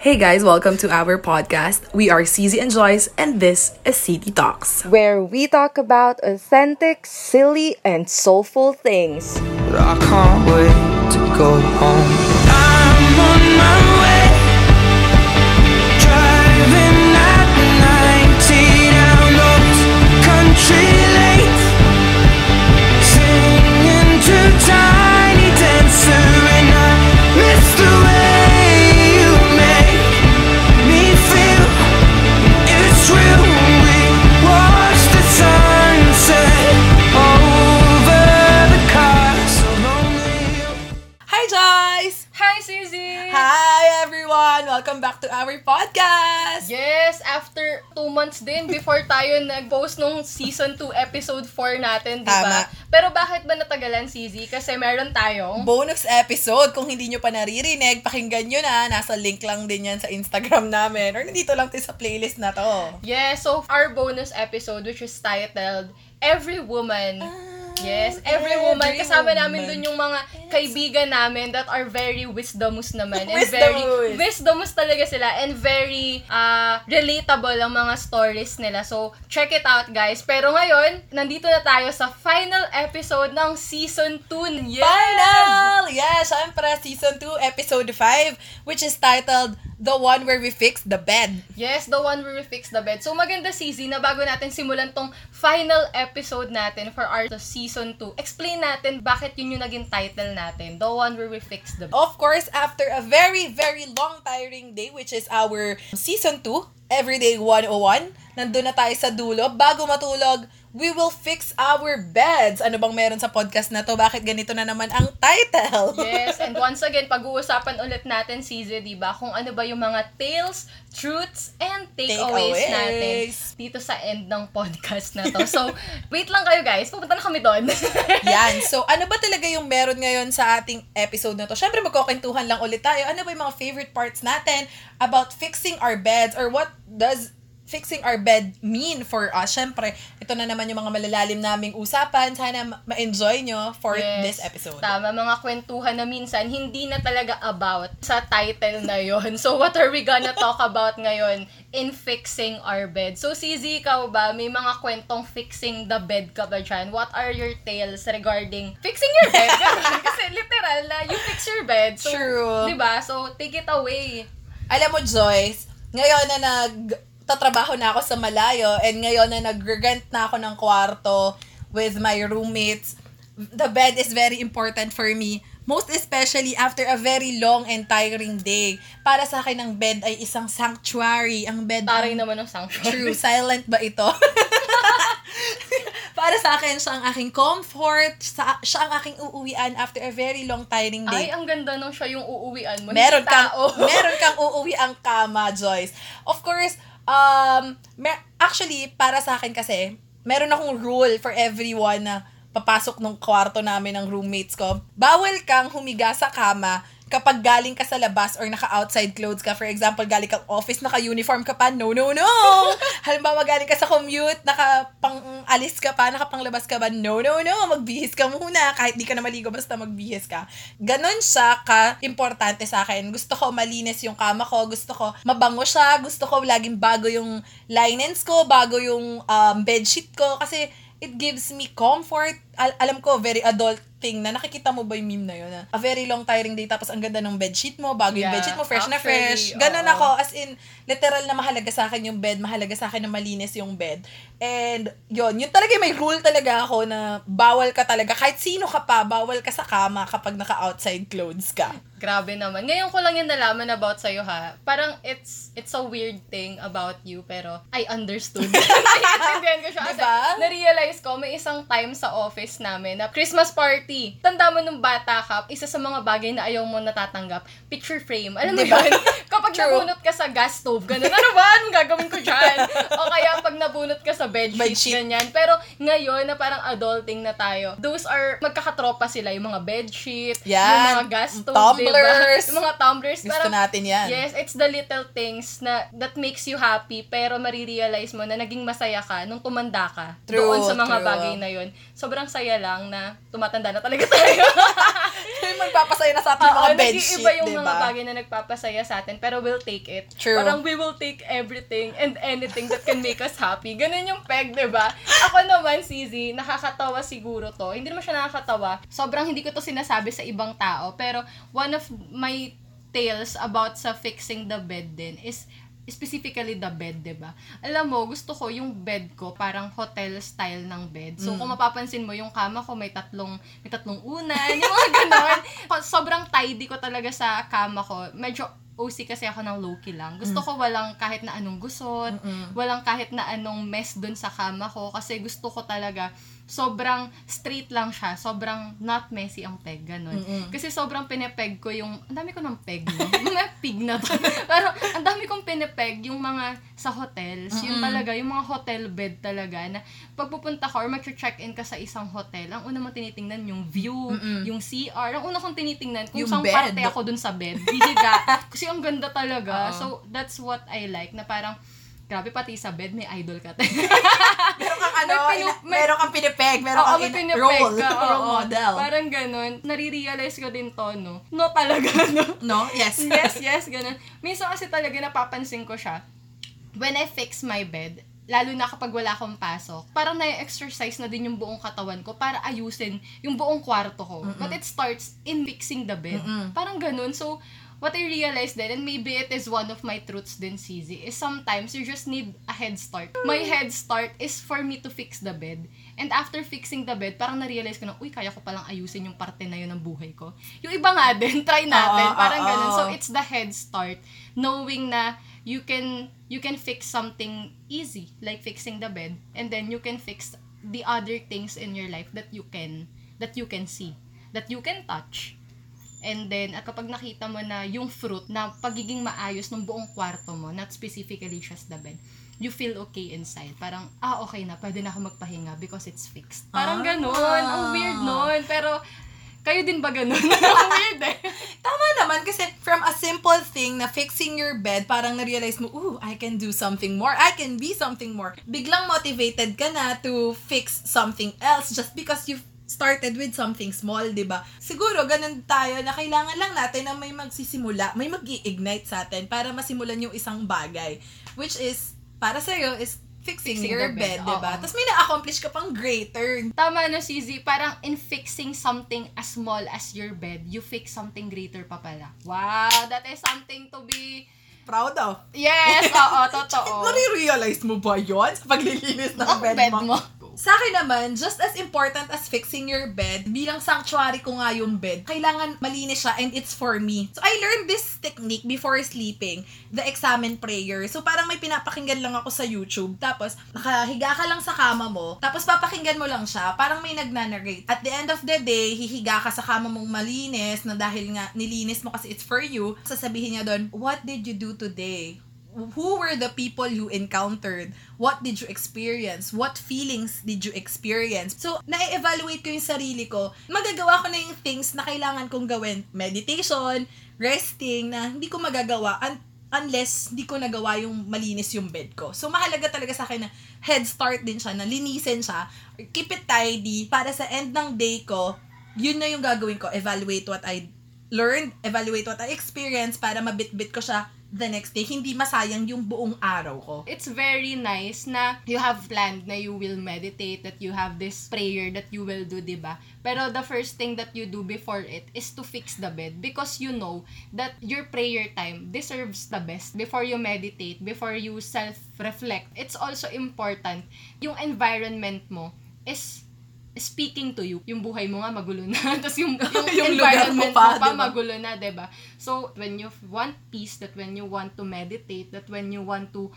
Hey guys, welcome to our podcast. We are CZ and Joyce, and this is City Talks. where we talk about authentic, silly, and soulful things. But I can't wait to go home. Months din before tayo nag-post nung season 2 episode 4 natin, di ba? Pero bakit ba natagalan, CZ? Kasi meron tayong... Bonus episode, kung hindi nyo pa naririnig, pakinggan nyo na. Nasa link lang din yan sa Instagram namin. Or nandito lang din sa playlist na to. Yes, so our bonus episode which is titled Every Woman. Yes, every every woman. Kasama woman. namin dun yung mga kaibigan namin that are very wisdomous naman. And very Wisdomous. wisdomous talaga sila and very uh, relatable ang mga stories nila. So, check it out guys. Pero ngayon, nandito na tayo sa final episode ng season 2. Yes! Final! Yeah, syempre, season 2, episode 5, which is titled The One Where We Fix the Bed. Yes, the one where we fix the bed. So, maganda, CZ, na bago natin simulan tong final episode natin for our season 2, explain natin bakit yun yung naging title natin, the one where we fix the bed. Of course, after a very, very long, tiring day, which is our season 2, Everyday 101, nandun na tayo sa dulo. Bago matulog, we will fix our beds. Ano bang meron sa podcast na to? Bakit ganito na naman ang title? Yes, and once again, pag-uusapan ulit natin, CZ, di ba, kung ano ba yung mga tales, truths, and takeaways Takeaways. natin dito sa end ng podcast na to. So, wait lang kayo guys, pupunta na kami doon. Yan. So, ano ba talaga yung meron ngayon sa ating episode na to? Siyempre, magkukwentuhan lang ulit tayo. Ano ba yung mga favorite parts natin about fixing our beds or what does fixing our bed mean for us? Siyempre, ito na naman yung mga malalalim naming usapan. Sana ma- ma-enjoy nyo for Yes. this episode. Tama, mga kwentuhan na minsan hindi na talaga about sa title na yon. So, what are we gonna talk about ngayon in fixing our bed? So, CZ, ikaw ba, may mga kwentong fixing the bed ka ba dyan? What are your tales regarding fixing your bed? Kasi literal na, you fix your bed. So, True. Di ba? So, take it away. Alam mo, Joyce, ngayon na nag tatrabaho na ako sa malayo and ngayon na nag-rent na ako ng kwarto with my roommates, the bed is very important for me. Most especially after a very long and tiring day. Para sa akin, ang bed ay isang sanctuary. Ang bed Taray ang- naman ng sanctuary. True. Silent ba ito? Para sa akin, siya ang aking comfort. Sa, siya ang aking uuwian after a very long, tiring day. Ay, ang ganda nung siya yung uuwian mo. meron kang meron kang uuwi ang kama, Joyce. Of course, um mer- actually para sa akin kasi, meron akong rule for everyone na papasok nung kwarto namin ng roommates ko. Bawal kang humiga sa kama kapag galing ka sa labas or naka-outside clothes ka. For example, galing kang office, naka-uniform ka pa. No, no, no! Halimbawa, galing ka sa commute, naka-pang-alis ka pa, naka-panglabas ka ba? No, no, no! Magbihis ka muna. Kahit di ka na maligo, basta magbihis ka. Ganon siya ka-importante sa akin. Gusto ko malinis yung kama ko. Gusto ko mabango siya. Gusto ko laging bago yung linens ko, bago yung um, bedsheet ko. Kasi it gives me comfort. Al- alam ko, very adult thing na nakikita mo ba yung meme na yun? Na, a very long tiring day tapos ang ganda ng bedsheet mo, bago yung Yeah, bedsheet mo, fresh na actually, fresh. Ganon oo. ako. As in, literal na mahalaga sa akin yung bed, mahalaga sa akin na malinis yung bed. And, yun, yun talaga may rule talaga ako na bawal ka talaga, kahit sino ka pa, bawal ka sa kama kapag naka-outside clothes ka. Grabe naman. Ngayon ko lang yung nalaman about sa'yo ha. Parang it's it's a weird thing about you pero I understood. Naiintindihan ko siya. Kasi Diba? na-realize ko may isang time sa office namin na Christmas party. Tanda mo nung bata ka, isa sa mga bagay na ayaw mo natatanggap, picture frame. Alam mo Diba? yun? Kapag True. nabunot ka sa gas stove, ganun. Ano ba? Anong gagawin ko dyan? O kaya pag nabunot ka sa bedsheet, Bedsheet. ganyan. Pero ngayon na parang adulting na tayo, those are, magkakatropa sila, yung mga bedsheet, Yan. yung mga gas stove, Tumblers. diba? Yung mga tumblers. Gusto parang, natin yan. Yes, it's the little things na that makes you happy pero marirealize mo na naging masaya ka nung tumanda ka True, doon sa mga true. bagay na yun. Sobrang saya lang na tumatanda na talaga tayo. magpapasaya na sa atin yung Oo, mga bedsheet, nag-iiba yung diba? mga bagay na nagpapasaya sa atin, pero we'll take it. True. Parang we will take everything and anything that can make us happy. Ganun yung peg, di ba? Ako naman, CZ, nakakatawa siguro to. Hindi naman siya nakakatawa. Sobrang hindi ko to sinasabi sa ibang tao, pero one of my tales about sa fixing the bed din is specifically the bed, 'di ba? Alam mo, gusto ko yung bed ko parang hotel style ng bed. So kung mapapansin mo yung kama ko may tatlong may tatlong unan, yung mga ganon. Sobrang tidy ko talaga sa kama ko. Medyo OC kasi ako ng low-key lang. Gusto ko walang kahit na anong gusot, walang kahit na anong mess dun sa kama ko kasi gusto ko talaga sobrang straight lang siya. Sobrang not messy ang peg, ganun. Kasi sobrang pinepeg ko yung, ang dami ko ng peg, no? Mga pig na to. Pero ang dami kong pinepeg yung mga sa hotels. Yun talaga, yung mga hotel bed talaga na pagpupunta ka or mag-check-in ka sa isang hotel, ang una mo tinitingnan yung view, yung CR. Ang una kong tinitingnan kung Yung saan bed. parte ako dun sa bed. Hihiga. Kasi ang ganda talaga. Oo. So, that's what I like. Na parang, grabe pati sa bed, may idol ka. Meron kang ano, May pinu- may- meron kang pinipeg, meron Oo, kang may in- role, ka, oo. role model. Parang ganun. Nare-realize ko din to, no? No talaga, no? no? Yes. yes, yes, ganun. Minsan kasi talaga napapansin ko siya, when I fix my bed, lalo na kapag wala akong pasok, parang na-exercise na din yung buong katawan ko para ayusin yung buong kwarto ko. But it starts in fixing the bed. Parang ganun. So, what I realized then, and maybe it is one of my truths din, CZ, is sometimes you just need a head start. My head start is for me to fix the bed. And after fixing the bed, parang na-realize ko na, uy, kaya ko palang ayusin yung parte na yun ng buhay ko. Yung iba nga din, try natin. Oo, parang oo. ganun. So, it's the head start. Knowing na you can you can fix something easy, like fixing the bed, and then you can fix the other things in your life that you can that you can see, that you can touch. And then, at kapag nakita mo na yung fruit na pagiging maayos ng buong kwarto mo, not specifically just the bed, you feel okay inside. Parang, ah, okay na, pwede na ako magpahinga because it's fixed. Parang Ah. ganun. Ang weird nun. Pero, kayo din ba ganun? Ang weird eh. Tama naman kasi from a simple thing na fixing your bed, parang na-realize mo, ooh, I can do something more. I can be something more. Biglang motivated ka na to fix something else just because you started with something small, di ba? Siguro, ganun tayo na kailangan lang natin na may magsisimula, may mag ignite sa atin para masimulan yung isang bagay. Which is, para sa'yo, is fixing, Fixing your bed, bed, di ba? Tapos may na-accomplish ka pang greater. Tama na, CZ. Parang in fixing something as small as your bed, you fix something greater pa pala. Wow, that is something to be... Proud of. Yes, oo, totoo. Nare-realize mo ba yun sa paglilinis ng bed, bed mo? mo. Sa akin naman, just as important as fixing your bed, bilang sanctuary ko nga yung bed, kailangan malinis siya and it's for me. So, I learned this technique before sleeping, the examen prayer. So, parang may pinapakinggan lang ako sa YouTube. Tapos, nakahiga ka lang sa kama mo. Tapos, papakinggan mo lang siya. Parang may nagnanarrate. At the end of the day, hihiga ka sa kama mong malinis na dahil nga nilinis mo kasi it's for you. Sasabihin niya doon, what did you do today? Who were the people you encountered? What did you experience? What feelings did you experience? So, na-evaluate ko yung sarili ko. Magagawa ko na yung things na kailangan kong gawin. Meditation, resting, na hindi ko magagawa un- unless hindi ko nagawa yung malinis yung bed ko. So, mahalaga talaga sa akin na head start din siya, na linisin siya, keep it tidy, para sa end ng day ko, yun na yung gagawin ko. Evaluate what I learned, evaluate what I experienced para mabit-bit ko siya the next day. Hindi masayang yung buong araw ko. It's very nice na you have planned na you will meditate, that you have this prayer that you will do, di ba? Pero the first thing that you do before it is to fix the bed because you know that your prayer time deserves the best before you meditate, before you self-reflect. It's also important yung environment mo is speaking to you. Yung buhay mo nga magulo na. Tapos yung, yung, Yung lugar mo environment pa, mo pa, diba? magulo na, ba? So, when you want peace, that when you want to meditate, that when you want to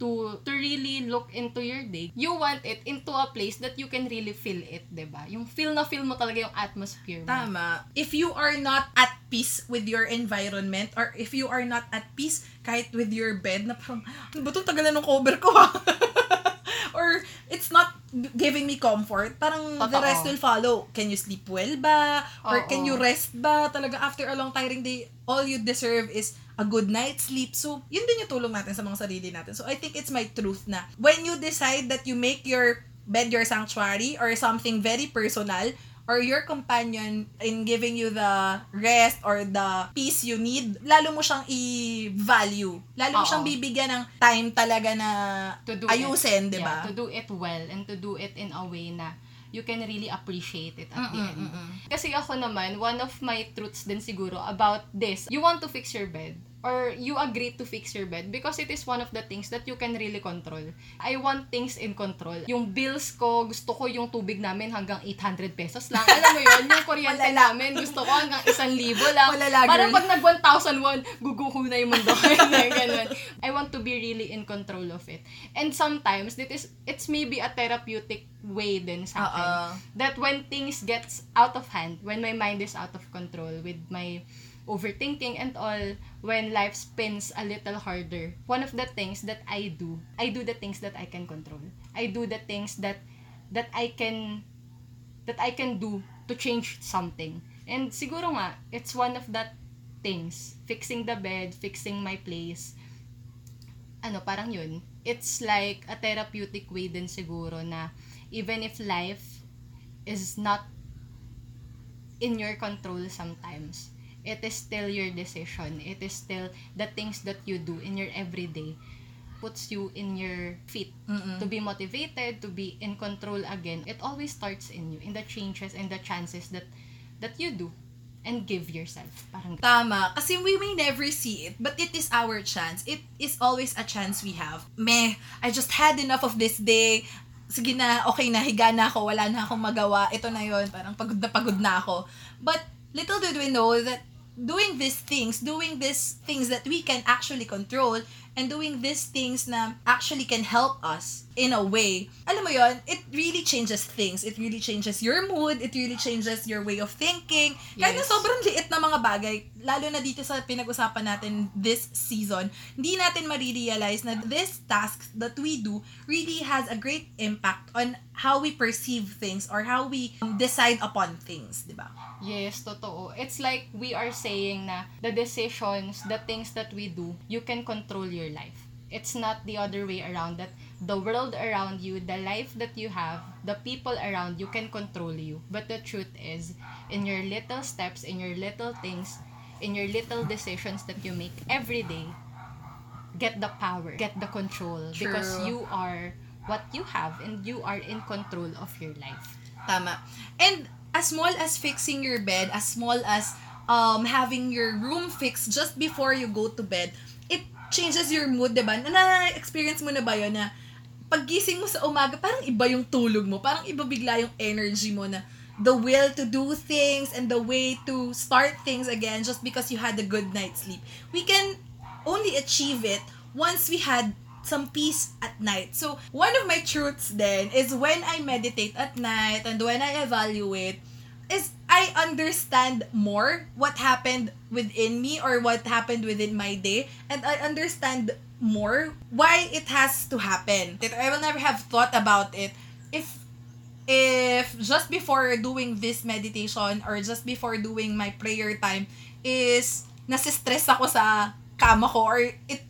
to to really look into your day, you want it into a place that you can really feel it, 'di ba? Yung feel na feel mo talaga yung atmosphere mo. Tama. If you are not at peace with your environment or if you are not at peace kahit with your bed na parang, ano ba itong tagalan ng cover ko ha? or it's not giving me comfort, parang the Totoo. rest will follow. Can you sleep well ba? Or Oo. can you rest ba? Talaga after a long tiring day, all you deserve is a good night's sleep. So, yun din yung tulong natin sa mga sarili natin. So, I think it's my truth na when you decide that you make your bed your sanctuary or something very personal or your companion in giving you the rest or the peace you need, lalo mo siyang i-value. Lalo mo Oo. siyang bibigyan ng time talaga na to do ayusin, di ba? Yeah, to do it well and to do it in a way na you can really appreciate it at the end. Kasi ako naman, one of my truths din siguro about this, you want to fix your bed or you agree to fix your bed because it is one of the things that you can really control. I want things in control. Yung bills ko, gusto ko yung tubig namin hanggang 800 pesos lang. Alam mo yun, yung kuryente namin, gusto ko hanggang 1,000 lang. Malala, Parang girl. pag nag 1,001, guguho na yung mundo. Ganun. I want to be really in control of it. And sometimes, it is, it's maybe a therapeutic way din sa akin. Oo. That when things gets out of hand, when my mind is out of control with my overthinking and all, when life spins a little harder, one of the things that I do, I do the things that I can control. I do the things that that I can that I can do to change something. And siguro nga, it's one of that things. Fixing the bed, fixing my place. Ano, parang yun. It's like a therapeutic way din siguro na even if life is not in your control sometimes, it is still your decision. It is still the things that you do in your everyday puts you in your feet to be motivated, to be in control again. It always starts in you, in the changes and the chances that that you do and give yourself. Parang Tama. Kasi we may never see it, but it is our chance. It is always a chance we have. Meh, I just had enough of this day. Sige na, okay na, higa na ako, wala na akong magawa. Ito na yon parang pagod na pagod na ako. But little did we know that doing these things, doing these things that we can actually control, and doing these things na actually can help us in a way, alam mo yon it really changes things. It really changes your mood. It really changes your way of thinking. Kahit na Yes. sobrang liit na mga bagay, lalo na dito sa pinag-usapan natin this season, hindi natin marirealize na this task that we do really has a great impact on how we perceive things or how we um, decide upon things, di ba? Yes, totoo. It's like we are saying na the decisions, the things that we do, you can control your life. It's not the other way around that the world around you, the life that you have, the people around you can control you. But the truth is, in your little steps, in your little things, in your little decisions that you make every day, get the power, get the control because you are what you have and you are in control of your life. Tama. And as small as fixing your bed, as small as um having your room fixed just before you go to bed, it changes your mood, 'di ba? Na- Na-experience mo na ba 'yon na paggising mo sa umaga, parang iba yung tulog mo, parang iba bigla yung energy mo na the will to do things and the way to start things again just because you had a good night's sleep. We can only achieve it once we had some peace at night. So, one of my truths then is when I meditate at night and when I evaluate is I understand more what happened within me or what happened within my day and I understand more why it has to happen. That I will never have thought about it if if just before doing this meditation or just before doing my prayer time is nasistress ako sa kama ko or it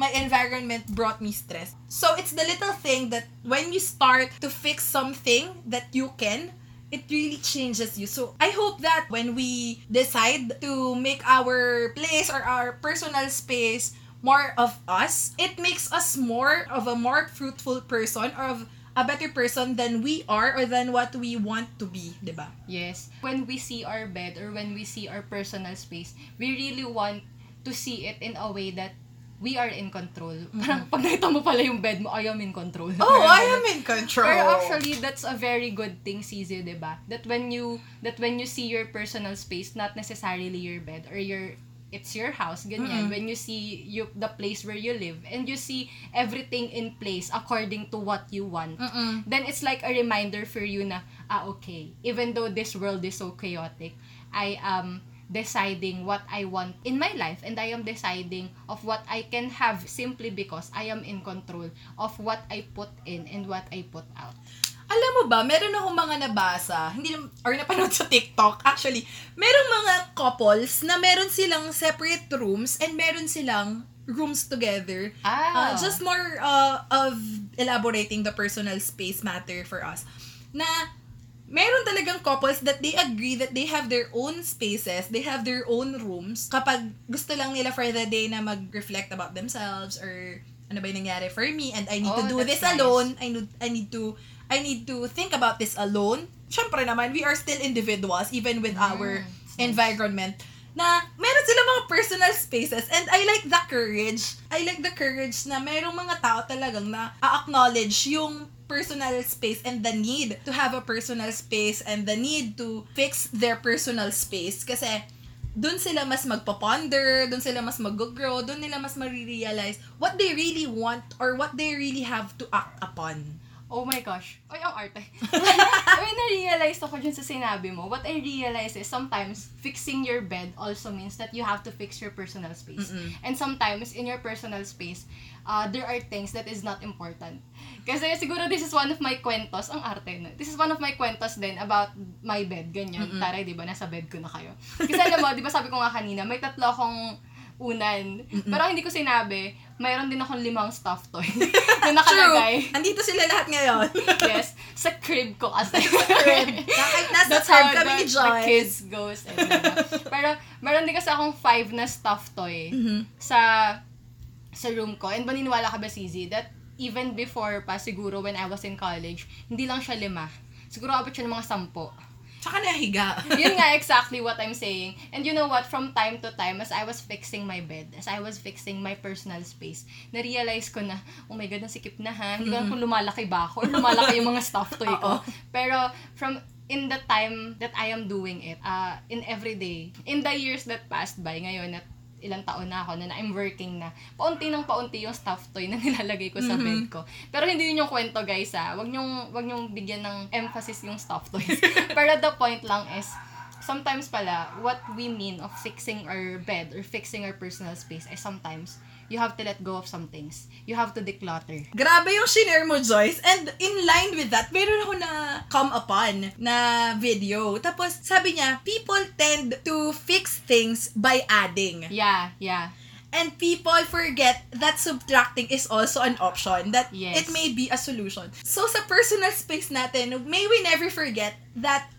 my environment brought me stress. So it's the little thing that when you start to fix something that you can, it really changes you. So I hope that when we decide to make our place or our personal space more of us, it makes us more of a more fruitful person or of a better person than we are or than what we want to be, 'di ba? Yes. When we see our bed or when we see our personal space, we really want to see it in a way that we are in control. Parang pag nakita mo pala yung bed mo, I am in control. Oh, Parang I am in control. Pero actually, that's a very good thing, Cizi, di ba? That when you, that when you see your personal space, not necessarily your bed or your, it's your house, ganyan. When you see you, the place where you live, and you see everything in place according to what you want, then it's like a reminder for you na, ah, okay, even though this world is so chaotic, I am deciding what I want in my life and I am deciding of what I can have simply because I am in control of what I put in and what I put out. Alam mo ba, meron akong mga nabasa, hindi or napanood sa TikTok, actually, merong mga couples na meron silang separate rooms and meron silang rooms together. Ah. Uh, just more uh, of elaborating the personal space matter for us. Na meron talagang couples that they agree that they have their own spaces, they have their own rooms. Kapag gusto lang nila for the day na mag-reflect about themselves or ano ba yung nangyari for me and I need to Oh, do that's this nice. alone. I need I need to I need to think about this alone. Syempre naman, we are still individuals even with our environment na meron sila mga personal spaces and I like the courage. I like the courage na merong mga tao talagang na acknowledge yung personal space and the need to have a personal space and the need to fix their personal space kasi doon sila mas magpaponder, doon sila mas mag-grow, doon nila mas marirealize what they really want or what they really have to act upon. Oh my gosh. Ay, ang arte. Ay, na-realize ako dyan sa sinabi mo. What I realize is sometimes fixing your bed also means that you have to fix your personal space. And sometimes in your personal space, uh, there are things that is not important. Kasi siguro this is one of my kwentos. Ang arte na. This is one of my kwentos din about my bed. Ganyan. Taray, di ba? Nasa bed ko na kayo. Kasi alam mo, di ba sabi ko nga kanina, may tatlo akong unan. Pero ang hindi ko sinabi, mayroon din akong limang stuffed toy na nakalagay. True. Andito sila lahat ngayon. yes, sa crib ko kasi. Kahit nasa That's crib kami the, ni the Joy. kids goes. And? Pero, meron din kasi akong five na stuffed toy Mm-hmm. sa sa room ko. And maniniwala ka ba, CZ, that even before pa, siguro when I was in college, hindi lang siya lima. Siguro abot siya ng mga sampo. Tsaka nahiga. Yun nga exactly what I'm saying. And you know what, from time to time, as I was fixing my bed, as I was fixing my personal space, na-realize ko na, oh my God, nasikip na ha. Hindi ko alam kung lumalaki ba ako or lumalaki yung mga stuff toy ko. Pero from in the time that I am doing it, uh, in every day, in the years that passed by, ngayon at ilang taon na ako na I'm working na, paunti ng paunti yung stuff toy na nilalagay ko sa bed ko. Pero hindi yun yung kwento guys ha. Wag niyong, wag niyong bigyan ng emphasis yung stuff toys. Pero the point lang is, sometimes pala, what we mean of fixing our bed or fixing our personal space is sometimes, you have to let go of some things. You have to declutter. Grabe yung shinare mo, Joyce. And in line with that, meron ako na come upon na video. Tapos, sabi niya, people tend to fix things by adding. Yeah, yeah. And people forget that subtracting is also an option. That Yes. it may be a solution. So, sa personal space natin, may we never forget that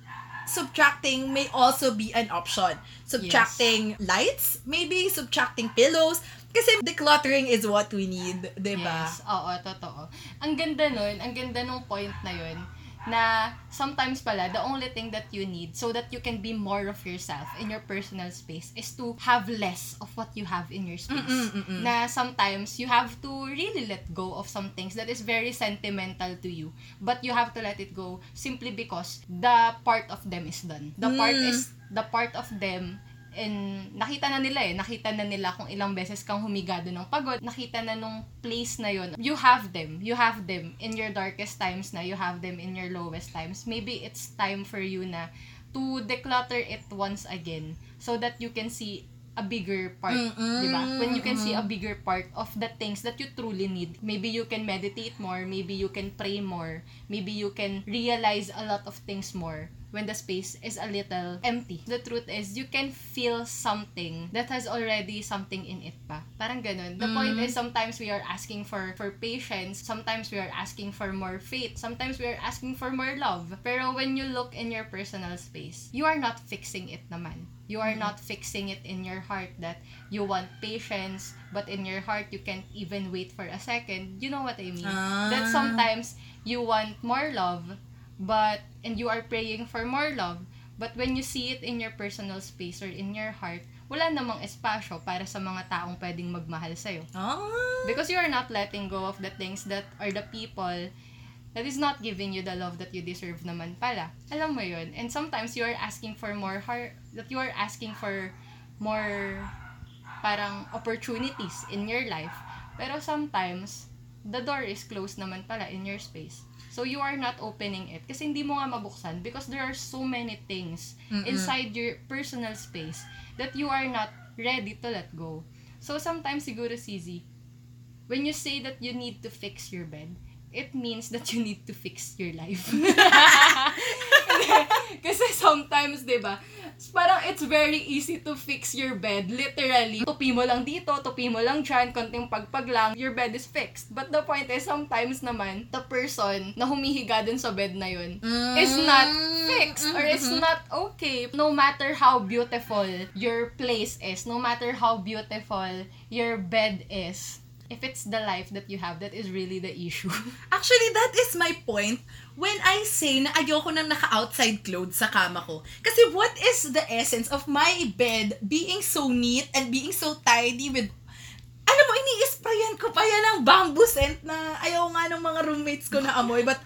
subtracting may also be an option. Subtracting lights, maybe subtracting pillows. Kasi decluttering is what we need, 'di ba? Yes, oo, totoo. Ang ganda nun, ang ganda nung point na yun, na sometimes pala, the only thing that you need so that you can be more of yourself in your personal space is to have less of what you have in your space. Na sometimes you have to really let go of some things that is very sentimental to you. But you have to let it go simply because the part of them is done. The part is, the part of them And nakita na nila eh, nakita na nila kung ilang beses kang humigado ng pagod, nakita na nung place na yon. You have them, you have them in your darkest times na, you have them in your lowest times. Maybe it's time for you na to declutter it once again so that you can see a bigger part, di ba? When you can see a bigger part of the things that you truly need. Maybe you can meditate more, maybe you can pray more, maybe you can realize a lot of things more when the space is a little empty. The truth is, you can feel something that has already something in it pa. Parang ganun. The point is, sometimes we are asking for for patience, sometimes we are asking for more faith, sometimes we are asking for more love. Pero when you look in your personal space, you are not fixing it naman. You are not fixing it in your heart that you want patience, but in your heart, you can't even wait for a second. You know what I mean? That sometimes you want more love, but and you are praying for more love but when you see it in your personal space or in your heart wala namang espasyo para sa mga taong pwedeng magmahal sa'yo. Ah. Because you are not letting go of the things that are the people that is not giving you the love that you deserve naman pala. Alam mo yun. And sometimes you are asking for more heart, that you are asking for more parang opportunities in your life. Pero sometimes, the door is closed naman pala in your space. So you are not opening it kasi hindi mo nga mabuksan because there are so many things inside your personal space that you are not ready to let go. So sometimes siguro CZ, when you say that you need to fix your bed, it means that you need to fix your life. kasi sometimes, 'di ba? parang it's very easy to fix your bed. Literally, tupi mo lang dito, tupi mo lang dyan, konting pagpag lang, your bed is fixed. But the point is, sometimes naman, the person na humihiga dun sa bed na yun is not fixed or it's not okay. No matter how beautiful your place is, no matter how beautiful your bed is, if it's the life that you have, that is really the issue. Actually, that is my point when I say na ayoko nang naka-outside clothes sa kama ko. Kasi what is the essence of my bed being so neat and being so tidy with alam mo, ini-sprayan ko pa yan ng bamboo scent na ayaw nga ng mga roommates ko na amoy. But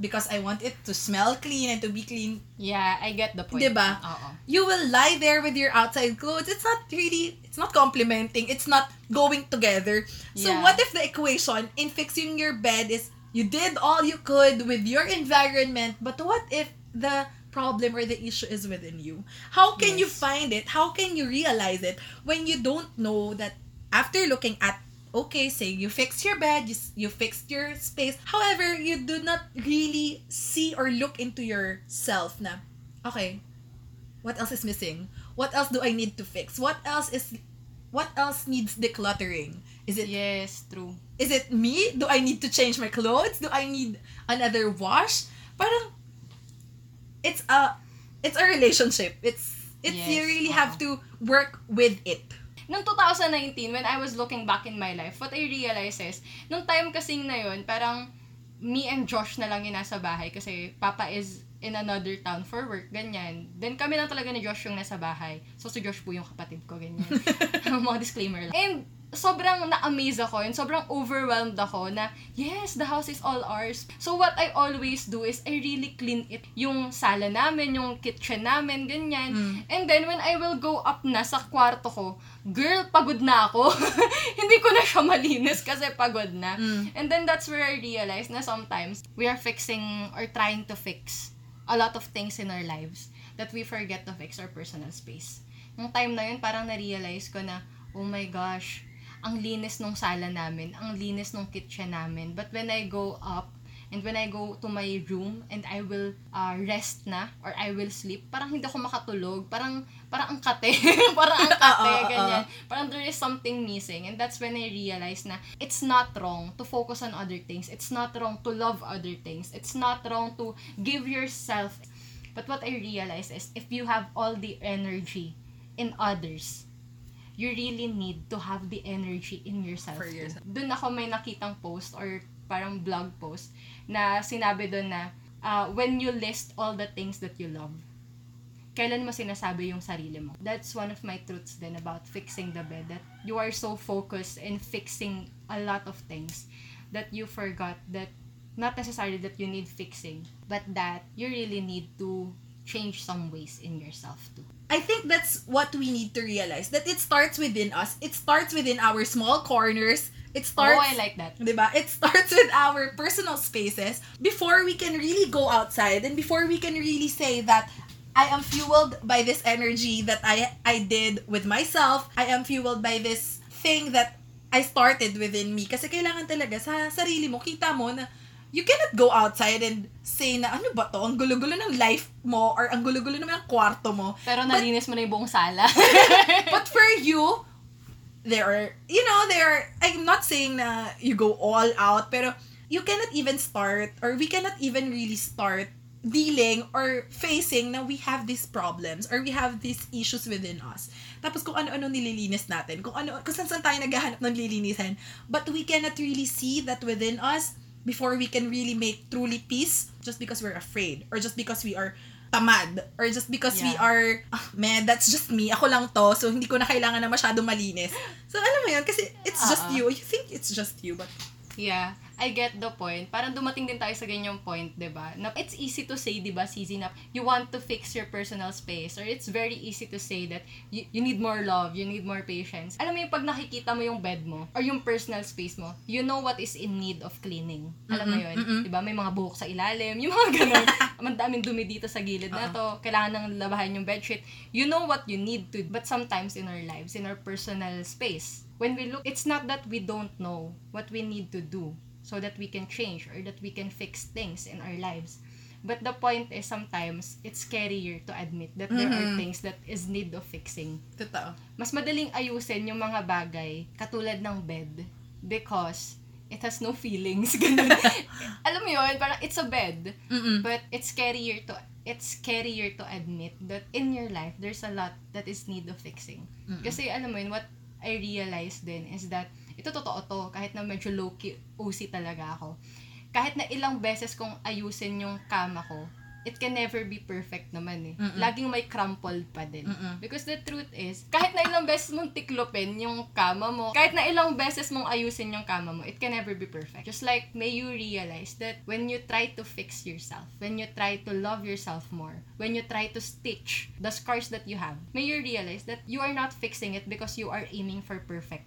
because I want it to smell clean and to be clean, yeah, I get the point. Diba? Oo. you will lie there with your outside clothes. It's not really, it's not complimenting. It's not going together. So Yeah. what if the equation in fixing your bed is you did all you could with your environment, but what if the problem or the issue is within you? How can you find it? How can you realize it when you don't know that after looking at okay, say you fixed your bed, you, you fixed your space. However, you do not really see or look into yourself na, okay, what else is missing? What else do I need to fix? What else is what else needs decluttering? Is it Yes, true. is it me? Do I need to change my clothes? Do I need another wash? Parang it's a it's a relationship. It's it's you really oo. have to work with it. Noong 2019, when I was looking back in my life, what I realized is, nung time kasing na yun, parang me and Josh na lang yung nasa bahay kasi Papa is in another town for work, ganyan. Then kami lang talaga ni Josh yung nasa bahay. So si Josh po yung kapatid ko, ganyan. Mga disclaimer lang. And sobrang na-amaze ako and sobrang overwhelmed ako na, yes, the house is all ours. So what I always do is I really clean it. Yung sala namin, yung kitchen namin, ganyan. And then when I will go up na sa kwarto ko, girl, pagod na ako. Hindi ko na siya malinis kasi pagod na. And then that's where I realized na sometimes we are fixing or trying to fix a lot of things in our lives that we forget to fix our personal space. Nung time na yun, parang na-realize ko na, oh my gosh, ang linis nung sala namin, ang linis nung kitchen namin. But when I go up, and when I go to my room, and I will uh, rest na, or I will sleep, parang hindi ako makatulog. Parang, parang ang kate. parang ang kate, ganyan. Parang there is something missing. And that's when I realized na it's not wrong to focus on other things. It's not wrong to love other things. It's not wrong to give yourself. But what I realized is if you have all the energy in others, you really need to have the energy in yourself. For yourself. Doon ako may nakitang post or parang blog post na sinabi doon na uh, when you list all the things that you love, kailan mo sinasabi yung sarili mo. That's one of my truths then about fixing the bed. That you are so focused in fixing a lot of things that you forgot that not necessarily that you need fixing, but that you really need to change some ways in yourself too. I think that's what we need to realize that it starts within us. It starts within our small corners. It starts oh, I like that. Diba? It starts with our personal spaces before we can really go outside and before we can really say that I am fueled by this energy that I I did with myself. I am fueled by this thing that I started within me. Kasi kailangan talaga sa sarili mo, kita mo na you cannot go outside and say na ano ba to, ang gulo-gulo ng life mo or ang gulo-gulo naman ng kwarto mo. Pero nalinis mo na yung buong sala. But for you, there are, you know, there are, I'm not saying na you go all out, pero you cannot even start, or we cannot even really start dealing or facing na we have these problems or we have these issues within us. Tapos kung ano-ano nililinis natin, kung ano, kung saan saan tayo naghahanap ng lilinisan, but we cannot really see that within us before we can really make truly peace just because we're afraid or just because we are tamad or just because we Yeah. are ah, man that's just me ako lang to so hindi ko na kailangan na masyadong malinis so alam mo yun kasi it's just Oo. you you think it's just you but Yeah, I get the point. Parang dumating din tayo sa ganyang point, 'di ba? Na it's easy to say, 'di ba, CZ, na you want to fix your personal space or it's very easy to say that you, you need more love, you need more patience. Alam mo yung pag nakikita mo yung bed mo or yung personal space mo, you know what is in need of cleaning. Alam mo yun? 'Di ba? May mga buhok sa ilalim, yung mga ganun. Ang daming dumi dito sa gilid na to. Kailangan nang labahan yung bedsheet. You know what you need to. But sometimes in our lives, in our personal space, when we look, it's not that we don't know what we need to do so that we can change or that we can fix things in our lives. But the point is sometimes it's scarier to admit that there are things that is need of fixing. Totoo. Mas madaling ayusin yung mga bagay katulad ng bed because it has no feelings. Alam mo yun, parang it's a bed. But it's scarier to it's scarier to admit that in your life there's a lot that is need of fixing. Kasi alam mo yun, what I realized din is that ito totoo to kahit na medyo low-key OC talaga ako. Kahit na ilang beses kong ayusin yung kama ko, it can never be perfect naman eh. Laging may crumple pa din. Because the truth is, kahit na ilang beses mong tiklopin yung kama mo, kahit na ilang beses mong ayusin yung kama mo, it can never be perfect. Just like, may you realize that when you try to fix yourself, when you try to love yourself more, when you try to stitch the scars that you have, may you realize that you are not fixing it because you are aiming for perfect.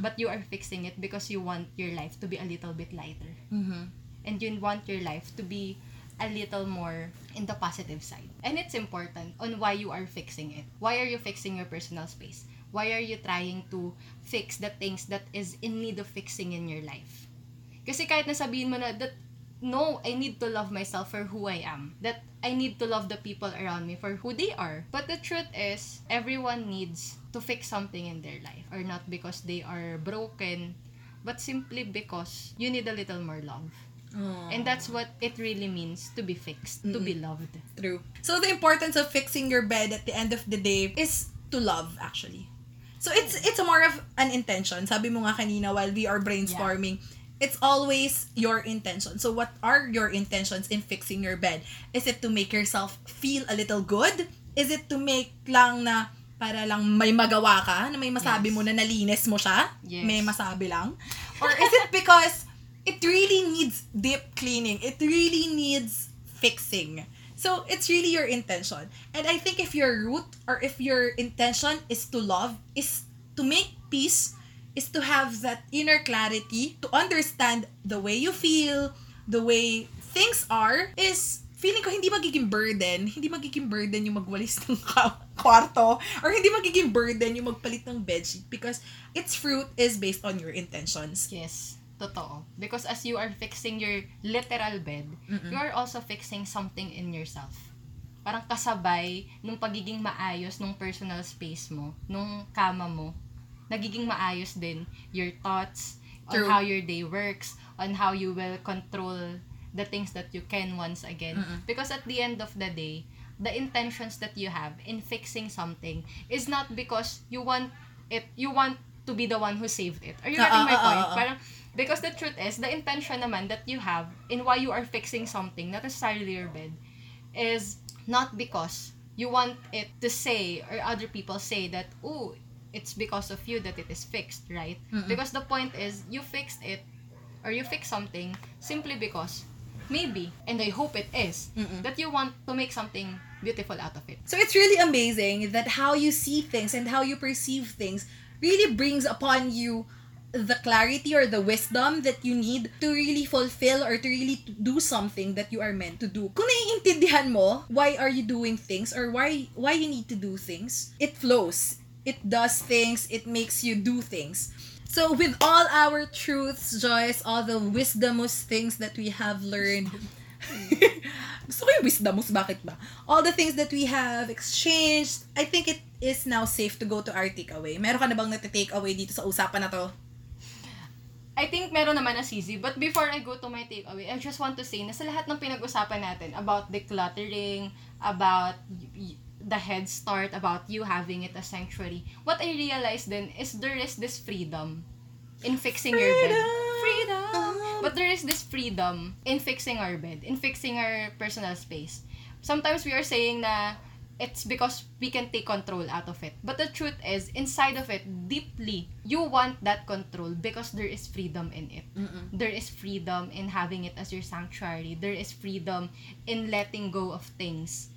But you are fixing it because you want your life to be a little bit lighter. And you want your life to be a little more in the positive side. And it's important on why you are fixing it. Why are you fixing your personal space? Why are you trying to fix the things that is in need of fixing in your life? Kasi kahit nasabihin mo na that no, I need to love myself for who I am. That I need to love the people around me for who they are. But the truth is, everyone needs to fix something in their life. Or not because they are broken, but simply because you need a little more love. And that's what it really means to be fixed, to be loved. True. So the importance of fixing your bed at the end of the day is to love actually. So it's it's more of an intention. Sabi mo nga kanina while we are brainstorming, it's always your intention. So what are your intentions in fixing your bed? Is it to make yourself feel a little good? Is it to make lang na para lang may magawa ka, na may masabi Yes. mo na nalinis mo siya? Yes. May masabi lang? Or is it because it really needs deep cleaning? It really needs fixing. So it's really your intention. And I think if your root or if your intention is to love, is to make peace, is to have that inner clarity, to understand the way you feel, the way things are, is feeling ko hindi magiging burden, hindi magiging burden yung magwalis ng kwarto, or hindi magiging burden yung magpalit ng bedsheet because its fruit is based on your intentions. Yes, totoo. Because as you are fixing your literal bed, you are also fixing something in yourself. Parang kasabay nung pagiging maayos nung personal space mo, nung kama mo, nagiging maayos din your thoughts, on True. how your day works, on how you will control the things that you can once again. Because at the end of the day, the intentions that you have in fixing something is not because you want it, you want to be the one who saved it. Are you getting my ah, ah, point? ah. Parang, because the truth is, the intention naman that you have in why you are fixing something, not necessarily your bed, is not because you want it to say or other people say that, oh, it's because of you that it is fixed, right? Because the point is, you fixed it or you fix something simply because maybe, and I hope it is, that you want to make something beautiful out of it. So it's really amazing that how you see things and how you perceive things really brings upon you the clarity or the wisdom that you need to really fulfill or to really do something that you are meant to do. Kung naiintindihan mo why are you doing things or why why you need to do things, it flows. It does things, it makes you do things. So with all our truths, Joyce, all the wisdomous things that we have learned, Gusto ko yung wisdomous, bakit ba? All the things that we have exchanged, I think it is now safe to go to our takeaway. Meron ka na bang nati-take away dito sa usapan na to? I think meron naman na easy. But before I go to my takeaway, I just want to say na sa lahat ng pinag-usapan natin about decluttering, about the head start, about you having it a sanctuary, what I realized then is there is this freedom in fixing your bed. Freedom! Uh-huh. But there is this freedom in fixing our bed, in fixing our personal space. Sometimes we are saying na it's because we can take control out of it. But the truth is, inside of it, deeply, you want that control because there is freedom in it. There is freedom in having it as your sanctuary. There is freedom in letting go of things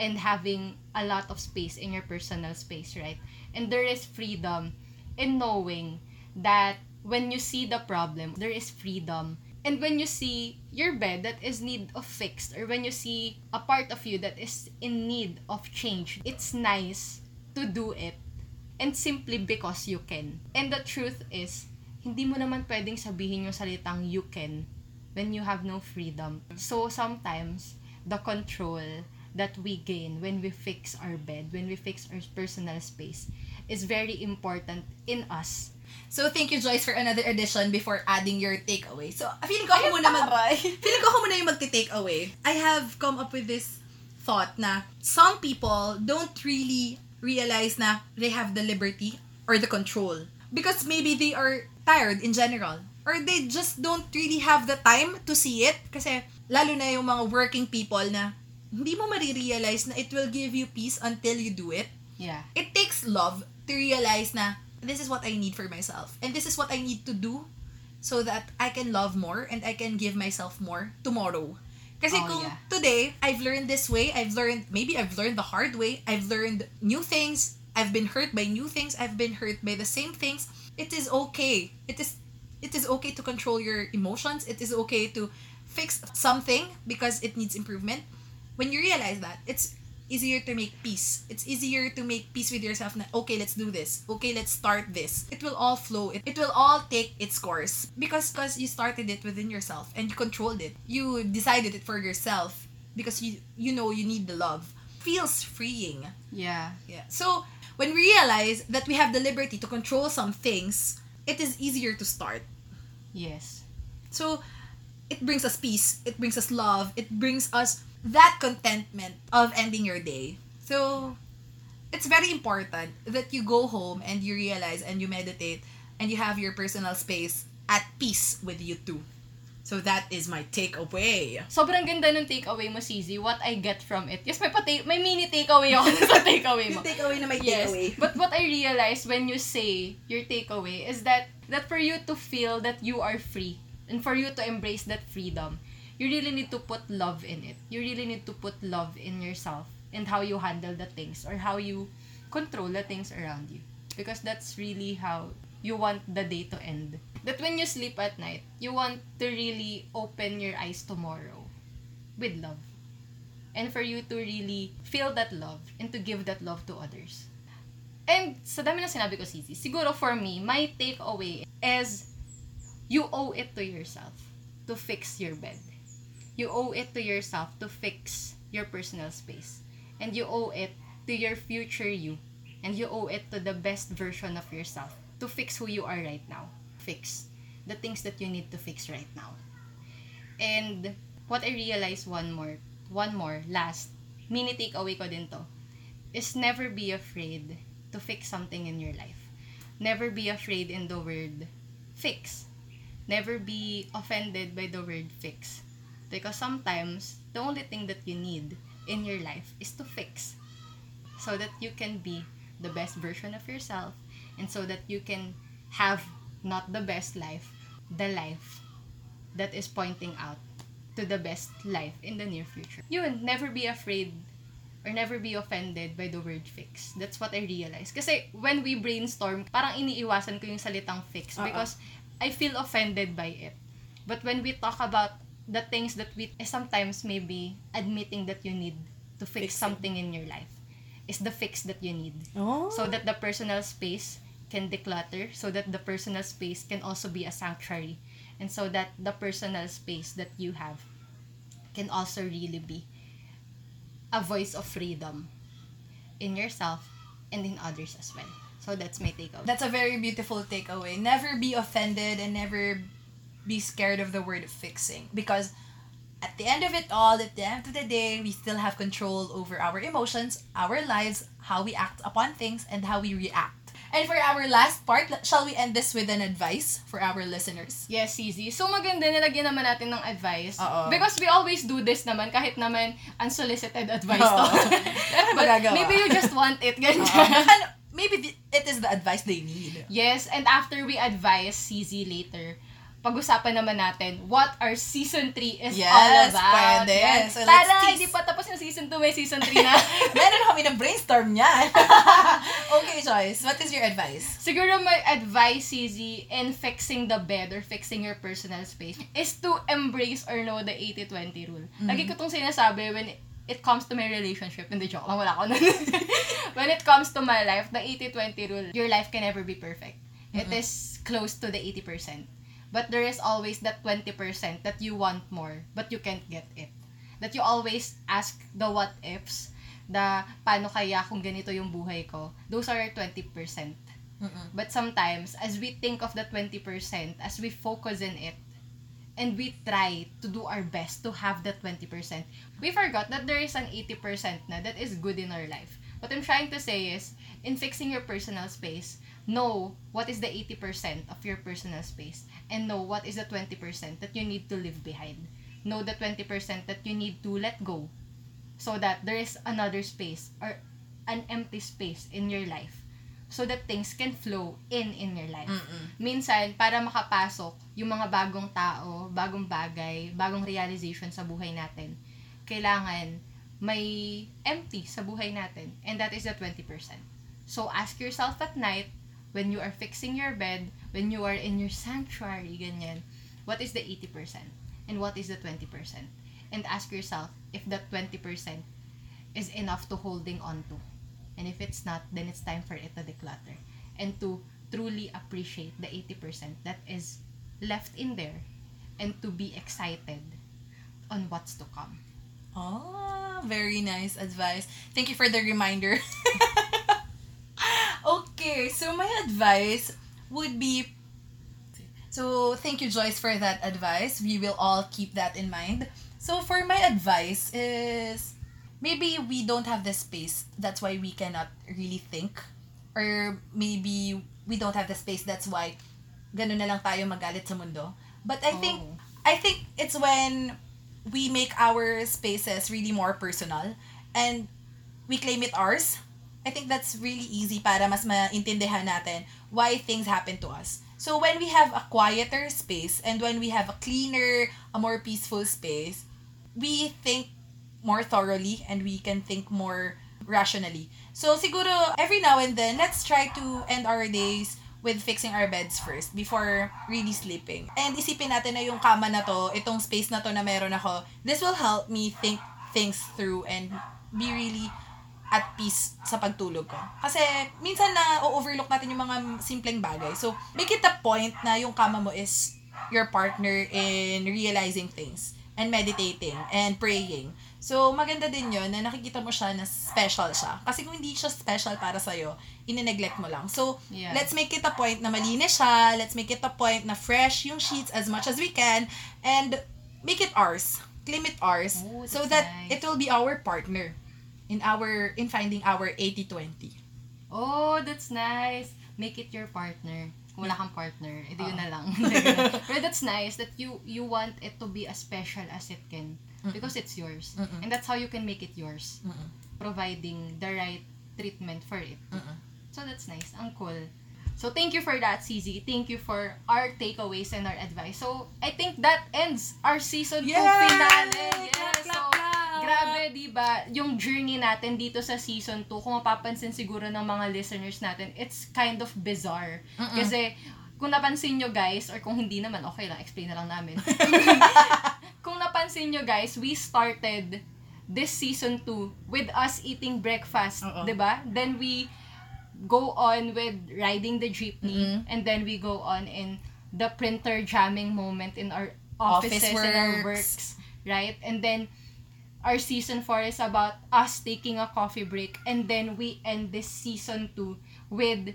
and having a lot of space in your personal space, right? And there is freedom in knowing that when you see the problem, there is freedom. And when you see your bed that is need of fixed, or when you see a part of you that is in need of change, it's nice to do it and simply because you can. And the truth is, hindi mo naman pwedeng sabihin yung salitang you can when you have no freedom. So sometimes, the control that we gain when we fix our bed, when we fix our personal space, is very important in us. So, thank you, Joyce, for another edition before adding your takeaway. So, feeling ko ako muna mag... feeling ko ako muna yung magti-take away. I have come up with this thought na some people don't really realize na they have the liberty or the control. Because maybe they are tired in general. Or they just don't really have the time to see it. Kasi, lalo na yung mga working people na hindi mo marirealize na it will give you peace until you do it Yeah. it takes love to realize na this is what I need for myself and this is what I need to do so that I can love more and I can give myself more tomorrow. Kasi Oh, kung yeah. today I've learned this way, I've learned maybe I've learned the hard way, I've learned new things, I've been hurt by new things, I've been hurt by the same things. It is okay. It is it is okay to control your emotions. It is okay to fix something because it needs improvement. When you realize that, it's easier to make peace. It's easier to make peace with yourself na, okay, let's do this. Okay, let's start this. It will all flow. It, it will all take its course. Because, because you started it within yourself and you controlled it. You decided it for yourself because you, you know you need the love. Feels freeing. Yeah. Yeah. So, when we realize that we have the liberty to control some things, it is easier to start. Yes. So, it brings us peace, it brings us love, it brings us that contentment of ending your day. So, it's very important that you go home and you realize and you meditate and you have your personal space at peace with you too. So that is my takeaway. Sobrang ganda ng takeaway mo, CZ. What I get from it. Yes, may, pati, may mini takeaway ako sa takeaway mo. takeaway na may Yes. But what I realized when you say your takeaway is that that for you to feel that you are free and for you to embrace that freedom, you really need to put love in it. You really need to put love in yourself and how you handle the things or how you control the things around you. Because that's really how you want the day to end. That when you sleep at night, you want to really open your eyes tomorrow with love. And for you to really feel that love and to give that love to others. And sa dami na sinabi ko, Sisi, siguro for me, my takeaway is you owe it to yourself to fix your bed. You owe it to yourself to fix your personal space. And you owe it to your future you. And you owe it to the best version of yourself to fix who you are right now. Fix the things that you need to fix right now. And what I realized one more, one more, last, mini takeaway ko din to, is never be afraid to fix something in your life. Never be afraid in the word fix. Never be offended by the word fix. Because sometimes, the only thing that you need in your life is to fix. So that you can be the best version of yourself and so that you can have not the best life, the life that is pointing out to the best life in the near future. Yun, never be afraid or never be offended by the word fix. That's what I realized. Kasi when we brainstorm, parang iniiwasan ko yung salitang fix Oo. because I feel offended by it. But when we talk about the things that we eh, sometimes maybe admitting that you need to fix Fixing. something in your life is the fix that you need Oh. so that the personal space can declutter so that the personal space can also be a sanctuary and so that the personal space that you have can also really be a voice of freedom in yourself and in others as well so that's my takeaway That's a very beautiful takeaway. Never be offended and never be scared of the word fixing. Because at the end of it all, at the end of the day, we still have control over our emotions, our lives, how we act upon things, and how we react. And for our last part, shall we end this with an advice for our listeners? Yes, easy. So, maganda nilagyan naman natin ng advice. Oo. Because we always do this naman, kahit naman unsolicited advice to. But maybe you just want it, ganyan. Maybe it is the advice they need. Yes, and after we advise CZ later, pag-usapan naman natin what our season 3 is Yes, all about. pwede. Yan. So, Tara, hindi pa tapos yung season 2, may season 3 na. Meron kami ng brainstorm niyan. okay, Joyce, what is your advice? Siguro my advice, CZ, in fixing the bed or fixing your personal space is to embrace or know the 80-20 rule. Lagi ko itong sinasabi when it comes to my relationship. Hindi, joke lang, wala ko nun. when it comes to my life, the 80-20 rule, your life can never be perfect. It is close to the 80%. But there is always that 20% that you want more, but you can't get it. that you always ask the what ifs, the paano kaya kung ganito yung buhay ko, those are 20%. But sometimes, as we think of the 20%, as we focus in it, and we try to do our best to have that 20%, we forgot that there is an 80% na that is good in our life. What I'm trying to say is, in fixing your personal space, know what is the 80% of your personal space and know what is the 20% that you need to leave behind. Know the 20% that you need to let go so that there is another space or an empty space in your life so that things can flow in in your life. Minsan, para makapasok yung mga bagong tao, bagong bagay, bagong realization sa buhay natin, kailangan may empty sa buhay natin. And that is the 20%. So, ask yourself at night, when you are fixing your bed, when you are in your sanctuary, ganyan, what is the 80%? And what is the 20%? And ask yourself if that 20% is enough to holding on to. And if it's not, then it's time for it to declutter. And to truly appreciate the 80% that is left in there and to be excited on what's to come. Oh, very nice advice. Thank you for the reminder. okay, so my advice would be so thank you Joyce for that advice. We will all keep that in mind. So for my advice is maybe we don't have the space. That's why we cannot really think or maybe we don't have the space. That's why ganun na lang tayo magalit sa mundo. But I think Oh. I think it's when we make our spaces really more personal and we claim it ours. I think that's really easy para mas maintindihan natin why things happen to us. So when we have a quieter space and when we have a cleaner, a more peaceful space, we think more thoroughly and we can think more rationally. So siguro every now and then, let's try to end our days with fixing our beds first before really sleeping. And isipin natin na yung kama na to, itong space na to na meron ako, this will help me think things through and be really at peace sa pagtulog ko. Kasi minsan na overlook natin yung mga simpleng bagay. So, make it a point na yung kama mo is your partner in realizing things and meditating and praying. So, maganda din yun na nakikita mo siya na special siya. Kasi kung hindi siya special para sa'yo, ine-neglect mo lang. So, Yeah. let's make it a point na malinis siya. Let's make it a point na fresh yung sheets as much as we can. And make it ours. Claim it ours. Oh, so that nice. it will be our partner in our in finding our 80-20. Oh, that's nice. Make it your partner. Kung wala kang partner, edi yun na lang. But that's nice that you you want it to be as special as it can. Because it's yours. And that's how you can make it yours. Providing the right treatment for it. So that's nice. Ang cool. So thank you for that, CZ. Thank you for our takeaways and our advice. So I think that ends our season 2 Yay! finale. Clap, Yes. clap, So! Grabe, 'di ba? Yung journey natin dito sa season 2, kung mapapansin siguro ng mga listeners natin, it's kind of bizarre. Kasi kung napansin nyo guys, or kung hindi naman, okay lang, explain na lang namin. kung napansin nyo guys, we started this season 2 with us eating breakfast. 'di ba? Then we go on with riding the jeepney and then we go on in the printer jamming moment in our Office offices and our works. works, right? And then our season 4 is about us taking a coffee break and then we end this season 2 with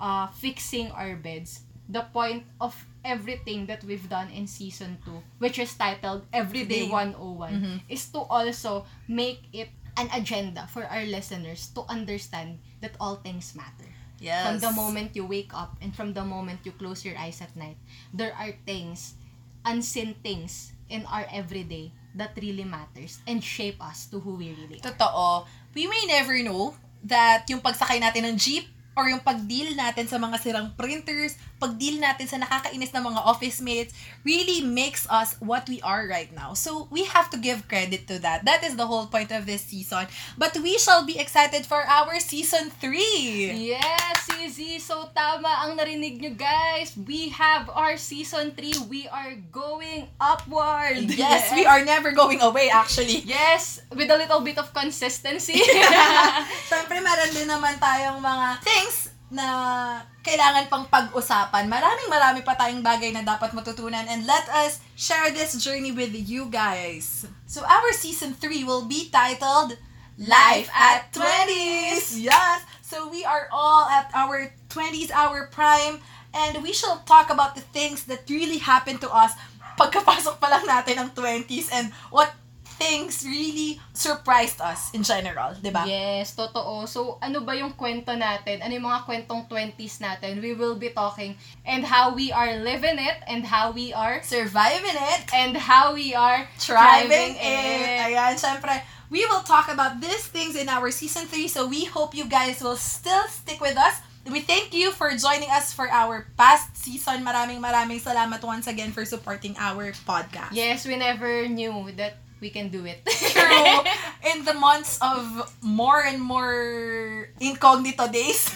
uh, fixing our beds. The point of everything that we've done in season 2, which is titled Everyday Day. 101, is to also make it an agenda for our listeners to understand that all things matter. Yes. From the moment you wake up and from the moment you close your eyes at night, there are things, unseen things in our everyday that really matters and shape us to who we really are. Totoo. We may never know that yung pagsakay natin ng jeep or yung pag-deal natin sa mga sirang printers, pag-deal natin sa nakakainis na mga office mates, really makes us what we are right now. So, we have to give credit to that. That is the whole point of this season. But we shall be excited for our season 3! Yes, CZ! So, tama ang narinig nyo, guys. We have our season 3. We are going upward. Yes, we are never going away actually. Yes, with a little bit of consistency. Siyempre, meron din naman tayong mga things na kailangan pang pag-usapan. Maraming marami pa tayong bagay na dapat matutunan and let us share this journey with you guys. So our season 3 will be titled Life at 20s. Yes. So we are all at our 20s, our prime and we shall talk about the things that really happened to us pagkapasok pa lang natin ng 20s and what things really surprised us in general, di ba? Yes, totoo. So, ano ba yung kwento natin? Ano yung mga kwentong 20s natin? We will be talking and how we are living it and how we are Surviving it, and how we are thriving thriving it. Ayan, syempre, we will talk about these things in our season 3, so we hope you guys will still stick with us. We thank you for joining us for our past season. Maraming maraming salamat once again for supporting our podcast. Yes, we never knew that we can do it. True. In the months of more and more incognito days,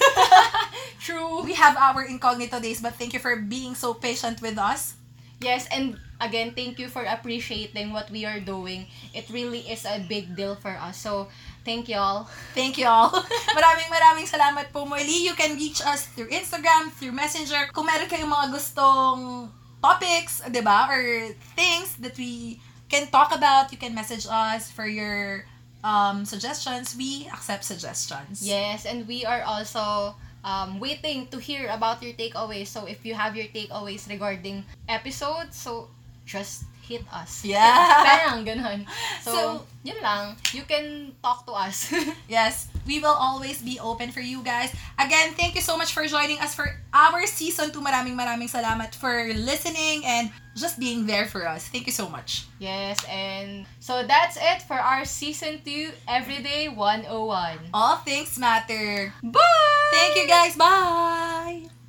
True. we have our incognito days, but thank you for being so patient with us. Yes, and again, thank you for appreciating what we are doing. It really is a big deal for us. So, thank y'all. Thank you all. maraming maraming salamat po muli. You can reach us through Instagram, through Messenger. Kung meron kayong mga gustong topics, 'di ba, or things that we can talk about, you can message us for your um, suggestions. We accept suggestions. Yes, and we are also um, waiting to hear about your takeaways. So, if you have your takeaways regarding episodes, so just hit us. Yeah. Parang ganun. So, So- yun lang. You can talk to us. Yes, we will always be open for you guys. Again, thank you so much for joining us for our season 2. Maraming maraming salamat for listening and just being there for us. Thank you so much. yes, and so that's it for our season 2 Everyday 101. All things matter. Bye! Thank you guys. Bye.